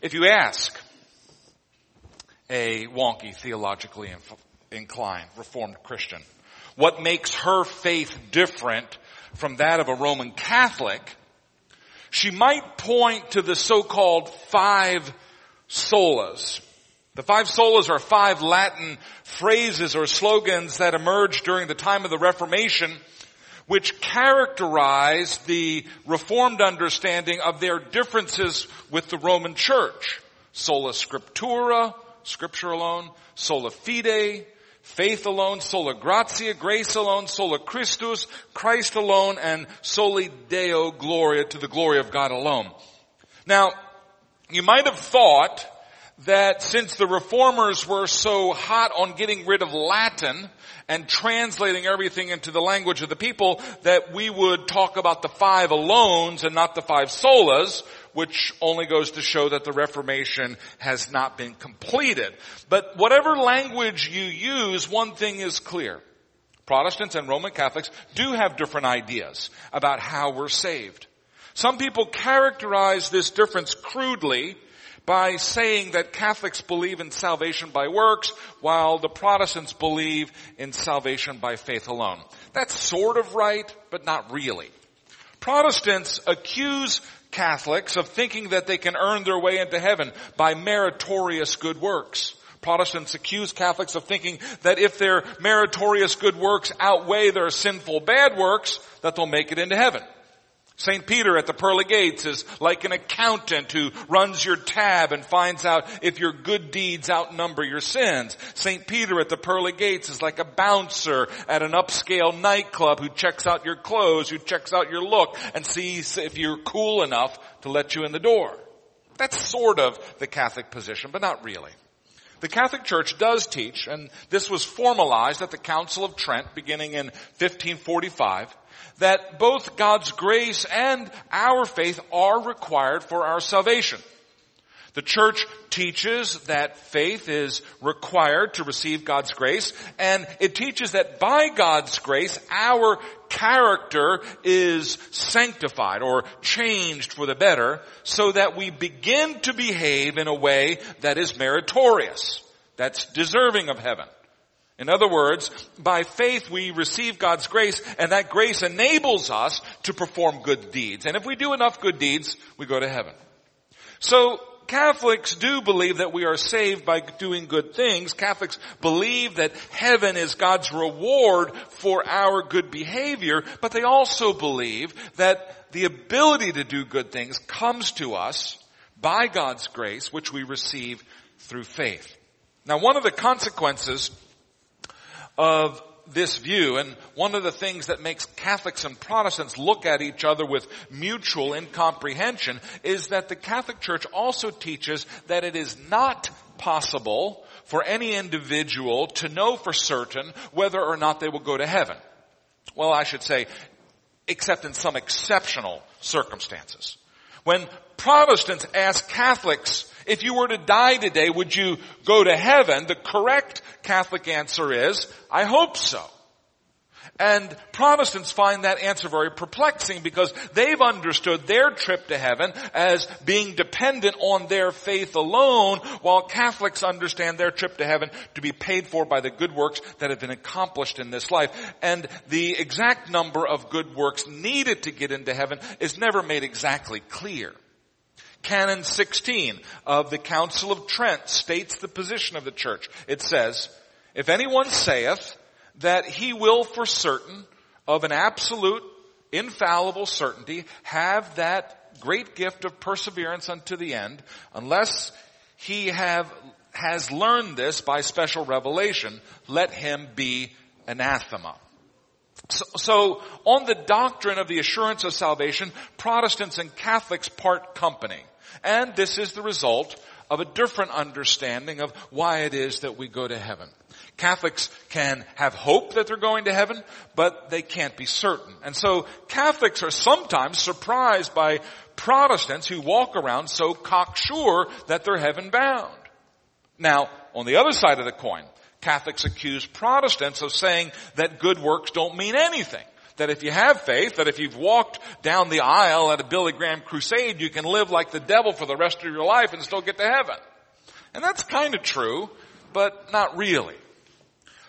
If you ask a wonky, theologically inclined, reformed Christian, what makes her faith different from that of a Roman Catholic, she might point to the so-called five solas. The five solas are five Latin phrases or slogans that emerged during the time of the Reformation which characterize the Reformed understanding of their differences with the Roman Church. Sola Scriptura, Scripture alone, sola fide, faith alone, sola gratia, grace alone, sola Christus, Christ alone, and soli Deo gloria, to the glory of God alone. Now, you might have thought that since the reformers were so hot on getting rid of Latin and translating everything into the language of the people that we would talk about the five alones and not the five solas, which only goes to show that the Reformation has not been completed. But whatever language you use, one thing is clear. Protestants and Roman Catholics do have different ideas about how we're saved. Some people characterize this difference crudely by saying that Catholics believe in salvation by works while the Protestants believe in salvation by faith alone. That's sort of right, but not really. Protestants accuse Catholics of thinking that they can earn their way into heaven by meritorious good works. Protestants accuse Catholics of thinking that if their meritorious good works outweigh their sinful bad works, that they'll make it into heaven. St. Peter at the pearly gates is like an accountant who runs your tab and finds out if your good deeds outnumber your sins. St. Peter at the pearly gates is like a bouncer at an upscale nightclub who checks out your clothes, who checks out your look and sees if you're cool enough to let you in the door. That's sort of the Catholic position, but not really. The Catholic Church does teach, and this was formalized at the Council of Trent beginning in 1545, that both God's grace and our faith are required for our salvation. The church teaches that faith is required to receive God's grace, and it teaches that by God's grace, our character is sanctified or changed for the better, so that we begin to behave in a way that is meritorious, that's deserving of heaven. In other words, by faith we receive God's grace and that grace enables us to perform good deeds. And if we do enough good deeds, we go to heaven. So Catholics do believe that we are saved by doing good things. Catholics believe that heaven is God's reward for our good behavior, but they also believe that the ability to do good things comes to us by God's grace, which we receive through faith. Now one of the consequences of this view, and one of the things that makes Catholics and Protestants look at each other with mutual incomprehension is that the Catholic Church also teaches that it is not possible for any individual to know for certain whether or not they will go to heaven. Well, I should say, except in some exceptional circumstances. When Protestants ask Catholics, if you were to die today, would you go to heaven? The correct Catholic answer is, I hope so. And Protestants find that answer very perplexing because they've understood their trip to heaven as being dependent on their faith alone, while Catholics understand their trip to heaven to be paid for by the good works that have been accomplished in this life. And the exact number of good works needed to get into heaven is never made exactly clear. Canon 16 of the Council of Trent states the position of the church. It says, if anyone saith that he will for certain of an absolute infallible certainty have that great gift of perseverance unto the end, unless he have, has learned this by special revelation, let him be anathema. So, so, on the doctrine of the assurance of salvation, Protestants and Catholics part company. And this is the result of a different understanding of why it is that we go to heaven. Catholics can have hope that they're going to heaven, but they can't be certain. And so Catholics are sometimes surprised by Protestants who walk around so cocksure that they're heaven bound. Now, on the other side of the coin, Catholics accuse Protestants of saying that good works don't mean anything. that if you have faith, that if you've walked down the aisle at a Billy Graham crusade, you can live like the devil for the rest of your life and still get to heaven. And that's kind of true, but not really.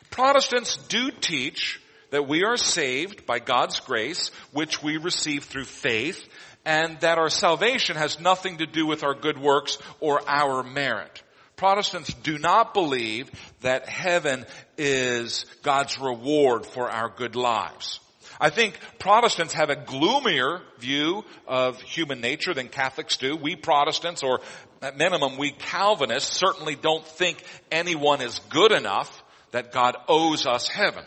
Protestants do teach that we are saved by God's grace, which we receive through faith, and that our salvation has nothing to do with our good works or our merit. Protestants do not believe that heaven is God's reward for our good lives. I think Protestants have a gloomier view of human nature than Catholics do. We Protestants, or at minimum we Calvinists, certainly don't think anyone is good enough that God owes us heaven.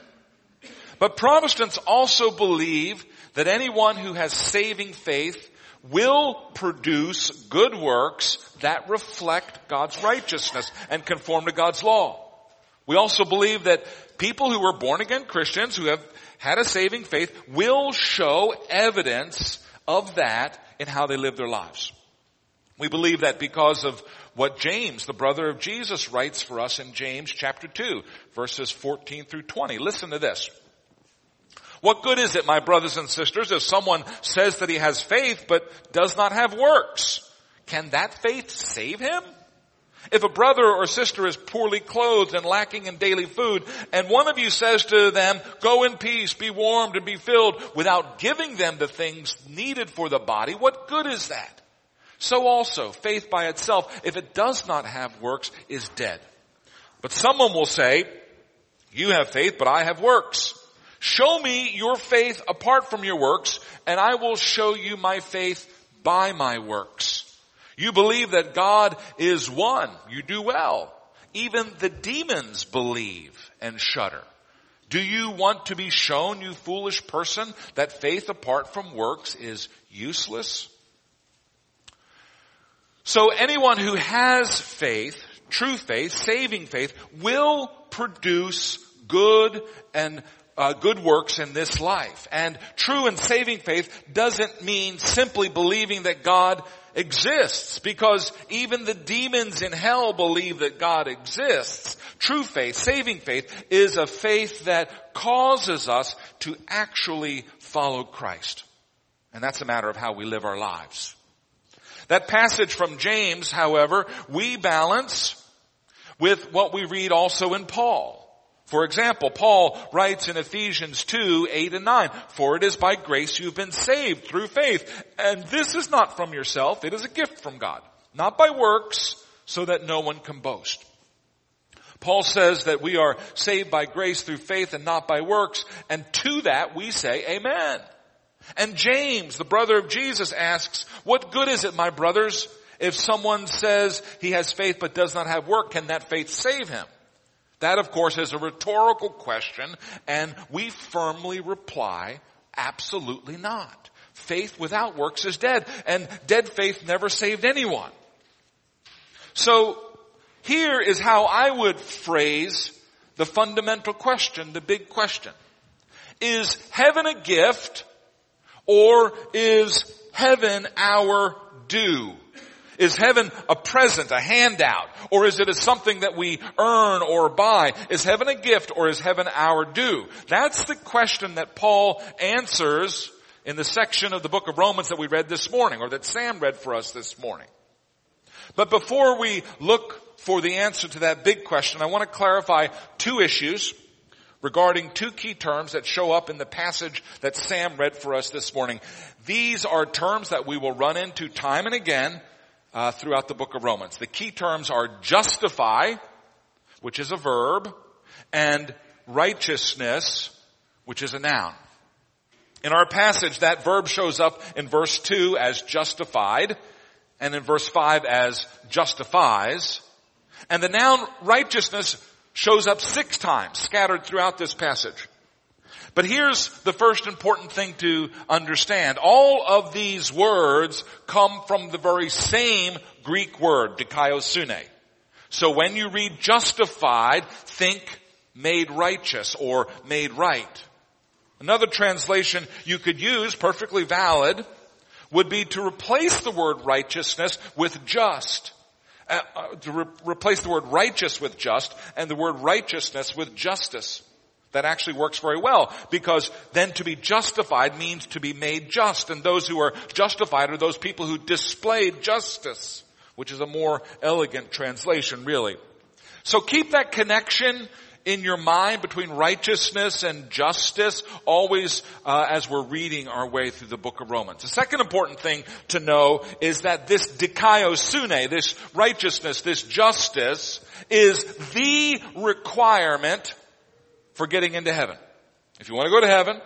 But Protestants also believe that anyone who has saving faith will produce good works that reflect God's righteousness and conform to God's law. We also believe that people who are born again Christians who have had a saving faith will show evidence of that in how they live their lives. We believe that because of what James, the brother of Jesus, writes for us in James chapter 2, verses 14 through 20. Listen to this. What good is it, my brothers and sisters, if someone says that he has faith but does not have works? Can that faith save him? If a brother or sister is poorly clothed and lacking in daily food, and one of you says to them, go in peace, be warmed and be filled, without giving them the things needed for the body, what good is that? So also, faith by itself, if it does not have works, is dead. But someone will say, you have faith, but I have works. Show me your faith apart from your works, and I will show you my faith by my works. You believe that God is one. You do well. Even the demons believe and shudder. Do you want to be shown, you foolish person, that faith apart from works is useless? So anyone who has faith, true faith, saving faith, will produce good and uh, good works in this life. And true and saving faith doesn't mean simply believing that God exists because even the demons in hell believe that God exists. True faith, saving faith is a faith that causes us to actually follow Christ. And that's a matter of how we live our lives. That passage from James, however, we balance with what we read also in Paul. For example, Paul writes in Ephesians 2, 8 and 9, For it is by grace you've been saved through faith, and this is not from yourself, it is a gift from God, not by works, so that no one can boast. Paul says that we are saved by grace through faith and not by works, and to that we say amen. And James, the brother of Jesus, asks, what good is it, my brothers, if someone says he has faith but does not have work, can that faith save him? That of course is a rhetorical question and we firmly reply, absolutely not. Faith without works is dead and dead faith never saved anyone. So here is how I would phrase the fundamental question, the big question. Is heaven a gift or is heaven our due? Is heaven a present, a handout, or is it a something that we earn or buy? Is heaven a gift or is heaven our due? That's the question that Paul answers in the section of the book of Romans that we read this morning, or that Sam read for us this morning. But before we look for the answer to that big question, I want to clarify two issues regarding two key terms that show up in the passage that Sam read for us this morning. These are terms that we will run into time and again uh, throughout the book of Romans. The key terms are justify, which is a verb, and righteousness, which is a noun. In our passage, that verb shows up in verse 2 as justified, and in verse 5 as justifies. And the noun righteousness shows up six times scattered throughout this passage. But here's the first important thing to understand. All of these words come from the very same Greek word, dikaiosune. So when you read justified, think made righteous or made right. Another translation you could use, perfectly valid, would be to replace the word righteousness with just. Uh, uh, to re- replace the word righteous with just and the word righteousness with justice. That actually works very well because then to be justified means to be made just and those who are justified are those people who displayed justice, which is a more elegant translation really. So keep that connection in your mind between righteousness and justice always uh, as we're reading our way through the book of Romans. The second important thing to know is that this dikaiosune, this righteousness, this justice is the requirement for getting into heaven. If you want to go to heaven,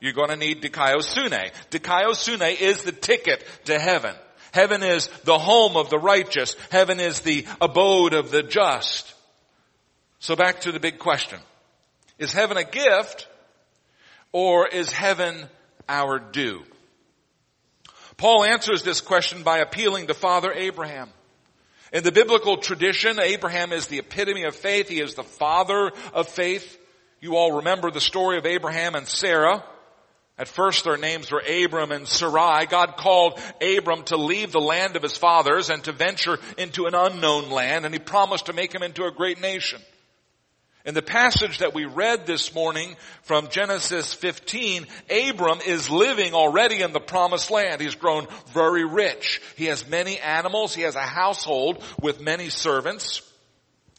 you're going to need dikaiosune. Dikaiosune is the ticket to heaven. Heaven is the home of the righteous. Heaven is the abode of the just. So back to the big question. Is heaven a gift or is heaven our due? Paul answers this question by appealing to Father Abraham. In the biblical tradition, Abraham is the epitome of faith. He is the father of faith. You all remember the story of Abraham and Sarah. At first their names were Abram and Sarai. God called Abram to leave the land of his fathers and to venture into an unknown land and he promised to make him into a great nation. In the passage that we read this morning from Genesis 15, Abram is living already in the promised land. He's grown very rich. He has many animals. He has a household with many servants.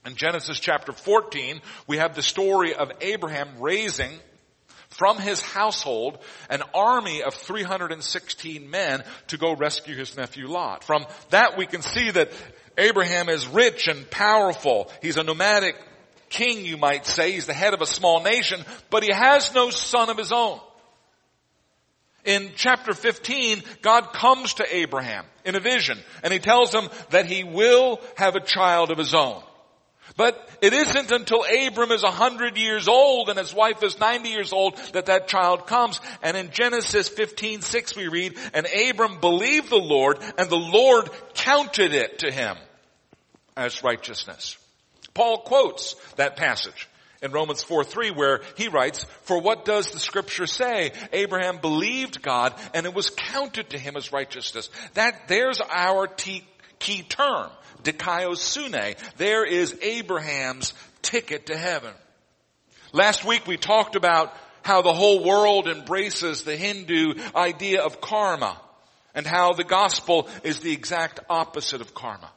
In Genesis chapter 14, we have the story of Abraham raising from his household an army of 316 men to go rescue his nephew Lot. From that we can see that Abraham is rich and powerful. He's a nomadic king, you might say. He's the head of a small nation, but he has no son of his own. In chapter 15, God comes to Abraham in a vision and he tells him that he will have a child of his own. But it isn't until Abram is a hundred years old and his wife is 90 years old that that child comes. And in Genesis 15, 6 we read, and Abram believed the Lord and the Lord counted it to him as righteousness. Paul quotes that passage in Romans 4, 3 where he writes, for what does the scripture say? Abraham believed God and it was counted to him as righteousness. That, there's our key term dikaiosune. There is Abraham's ticket to heaven. Last week we talked about how the whole world embraces the Hindu idea of karma and how the gospel is the exact opposite of karma.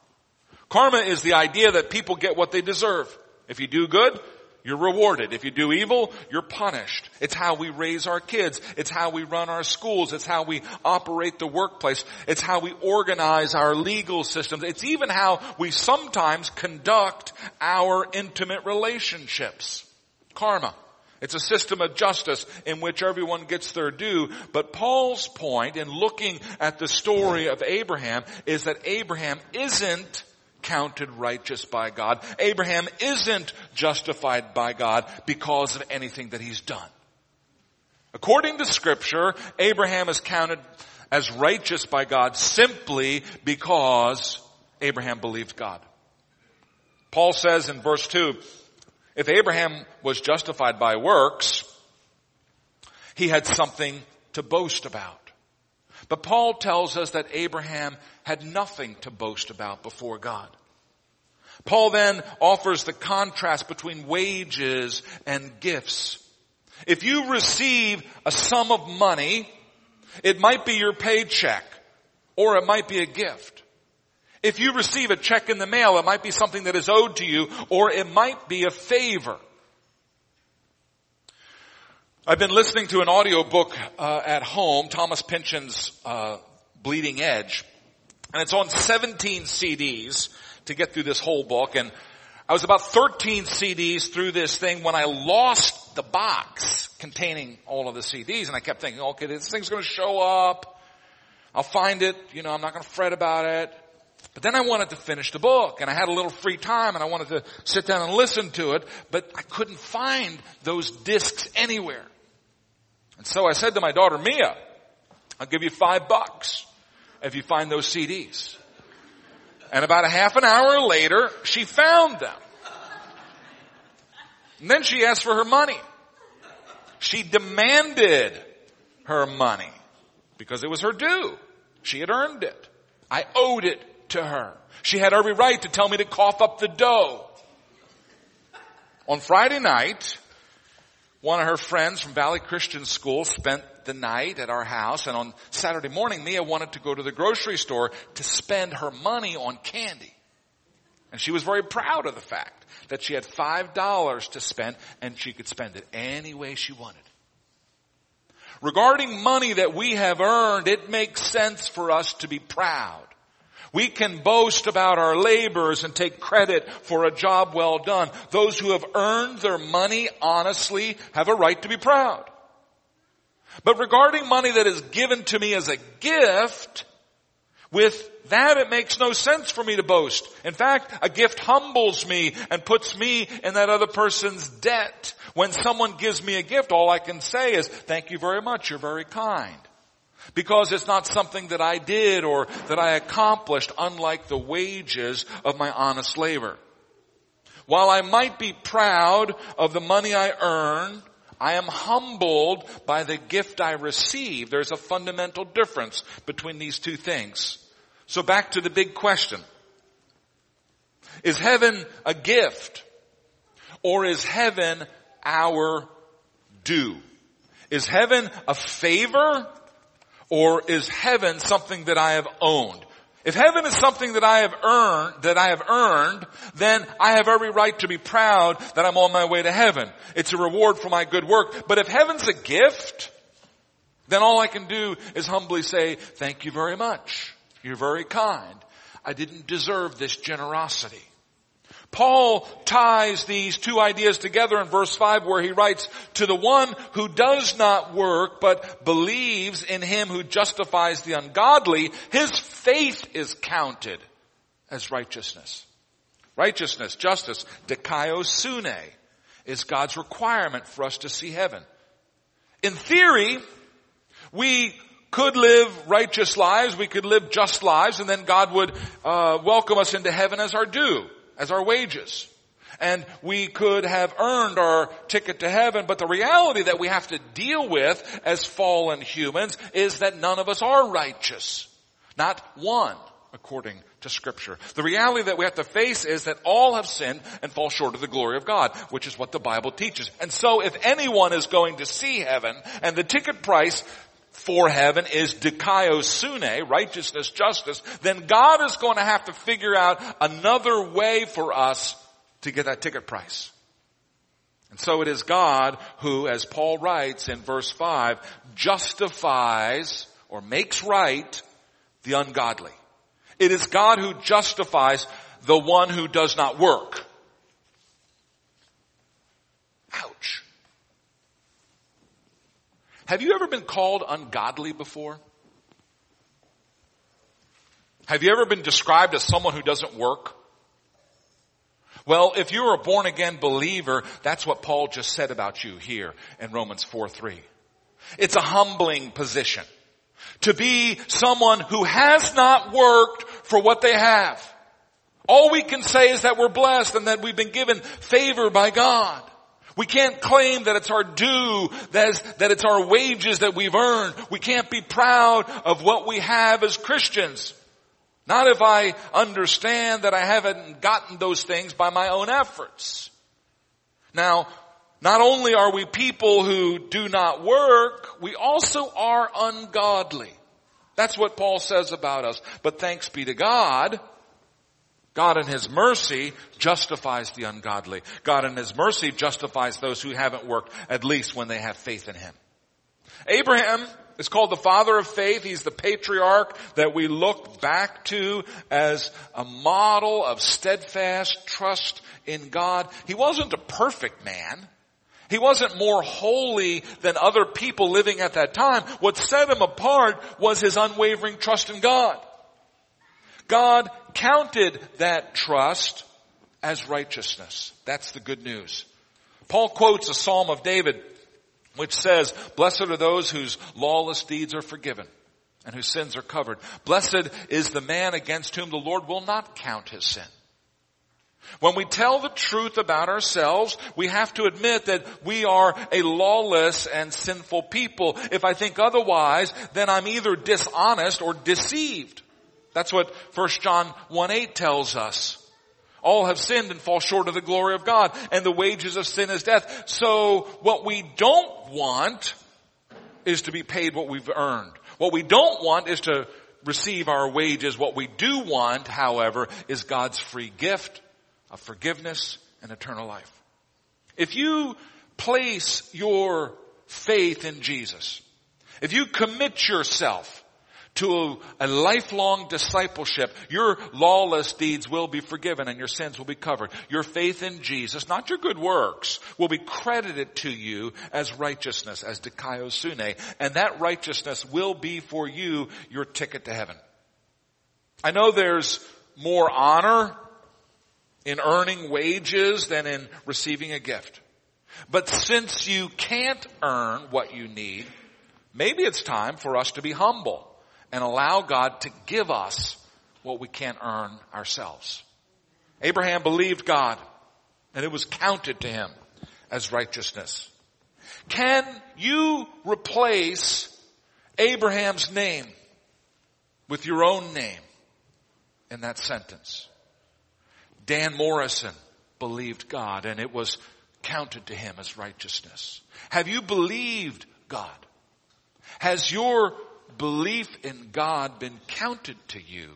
Karma is the idea that people get what they deserve. If you do good, you're rewarded. If you do evil, you're punished. It's how we raise our kids. It's how we run our schools. It's how we operate the workplace. It's how we organize our legal systems. It's even how we sometimes conduct our intimate relationships. Karma. It's a system of justice in which everyone gets their due. But Paul's point in looking at the story of Abraham is that Abraham isn't counted righteous by God. Abraham isn't justified by God because of anything that he's done. According to scripture, Abraham is counted as righteous by God simply because Abraham believed God. Paul says in verse 2, if Abraham was justified by works, he had something to boast about. But Paul tells us that Abraham had nothing to boast about before God. Paul then offers the contrast between wages and gifts. If you receive a sum of money, it might be your paycheck or it might be a gift. If you receive a check in the mail, it might be something that is owed to you or it might be a favor. I've been listening to an audiobook uh, at home, Thomas Pynchon's uh, Bleeding Edge, and it's on 17 CDs to get through this whole book. And I was about 13 CDs through this thing when I lost the box containing all of the CDs, and I kept thinking, okay, this thing's going to show up. I'll find it. You know, I'm not going to fret about it. But then I wanted to finish the book and I had a little free time and I wanted to sit down and listen to it, but I couldn't find those discs anywhere. And so I said to my daughter, Mia, I'll give you five bucks if you find those CDs. And about a half an hour later, she found them. And then she asked for her money. She demanded her money because it was her due. She had earned it. I owed it to her. She had every right to tell me to cough up the dough. On Friday night, one of her friends from Valley Christian School spent the night at our house and on Saturday morning Mia wanted to go to the grocery store to spend her money on candy. And she was very proud of the fact that she had five dollars to spend and she could spend it any way she wanted. Regarding money that we have earned, it makes sense for us to be proud. We can boast about our labors and take credit for a job well done. Those who have earned their money honestly have a right to be proud. But regarding money that is given to me as a gift, with that it makes no sense for me to boast. In fact, a gift humbles me and puts me in that other person's debt. When someone gives me a gift, all I can say is, thank you very much, you're very kind. Because it's not something that I did or that I accomplished, unlike the wages of my honest labor. While I might be proud of the money I earn, I am humbled by the gift I receive. There's a fundamental difference between these two things. So back to the big question. Is heaven a gift? Or is heaven our due? Is heaven a favor? Or is heaven something that I have owned? If heaven is something that I have earned, that I have earned, then I have every right to be proud that I'm on my way to heaven. It's a reward for my good work. But if heaven's a gift, then all I can do is humbly say, thank you very much. You're very kind. I didn't deserve this generosity. Paul ties these two ideas together in verse 5 where he writes, to the one who does not work but believes in him who justifies the ungodly, his faith is counted as righteousness. Righteousness, justice, dikaiosune, is God's requirement for us to see heaven. In theory, we could live righteous lives, we could live just lives, and then God would uh, welcome us into heaven as our due as our wages. And we could have earned our ticket to heaven, but the reality that we have to deal with as fallen humans is that none of us are righteous. Not one, according to scripture. The reality that we have to face is that all have sinned and fall short of the glory of God, which is what the Bible teaches. And so if anyone is going to see heaven and the ticket price for heaven is dikaiosune, righteousness, justice, then God is going to have to figure out another way for us to get that ticket price. And so it is God who, as Paul writes in verse 5, justifies or makes right the ungodly. It is God who justifies the one who does not work. Ouch. Have you ever been called ungodly before? Have you ever been described as someone who doesn't work? Well, if you're a born again believer, that's what Paul just said about you here in Romans 4 3. It's a humbling position. To be someone who has not worked for what they have. All we can say is that we're blessed and that we've been given favor by God. We can't claim that it's our due, that, it's our wages that we've earned. We can't be proud of what we have as Christians. Not if I understand that I haven't gotten those things by my own efforts. Now, not only are we people who do not work, we also are ungodly. That's what Paul says about us. But thanks be to God, God in His mercy justifies the ungodly. God in His mercy justifies those who haven't worked, at least when they have faith in Him. Abraham is called the father of faith. He's the patriarch that we look back to as a model of steadfast trust in God. He wasn't a perfect man. He wasn't more holy than other people living at that time. What set him apart was his unwavering trust in God. God counted that trust as righteousness. That's the good news. Paul quotes a Psalm of David which says, blessed are those whose lawless deeds are forgiven and whose sins are covered. Blessed is the man against whom the Lord will not count his sin. When we tell the truth about ourselves, we have to admit that we are a lawless and sinful people. If I think otherwise, then I'm either dishonest or deceived. That's what 1 John 1 8 tells us. All have sinned and fall short of the glory of God, and the wages of sin is death. So what we don't want is to be paid what we've earned. What we don't want is to receive our wages. What we do want, however, is God's free gift of forgiveness and eternal life. If you place your faith in Jesus, if you commit yourself to a, lifelong discipleship, your lawless deeds will be forgiven and your sins will be covered. Your faith in Jesus, not your good works, will be credited to you as righteousness, as dikaiosune, and that righteousness will be for you your ticket to heaven. I know there's more honor in earning wages than in receiving a gift. But since you can't earn what you need, maybe it's time for us to be humble and allow God to give us what we can't earn ourselves. Abraham believed God and it was counted to him as righteousness. Can you replace Abraham's name with your own name in that sentence? Dan Morrison believed God and it was counted to him as righteousness. Have you believed God? Has your belief in God been counted to you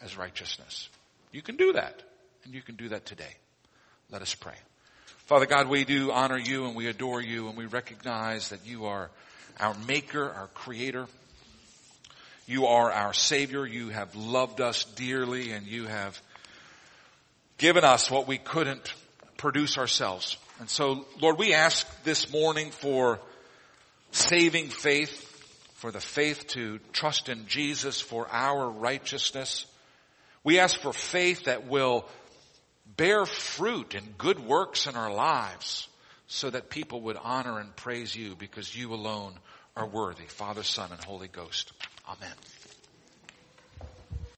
as righteousness? You can do that and you can do that today. Let us pray. Father God, we do honor you and we adore you and we recognize that you are our maker, our creator. You are our savior. You have loved us dearly and you have given us what we couldn't produce ourselves. And so, Lord, we ask this morning for saving faith, for the faith to trust in Jesus for our righteousness. We ask for faith that will bear fruit in good works in our lives so that people would honor and praise you because you alone are worthy. Father, Son, and Holy Ghost. Amen.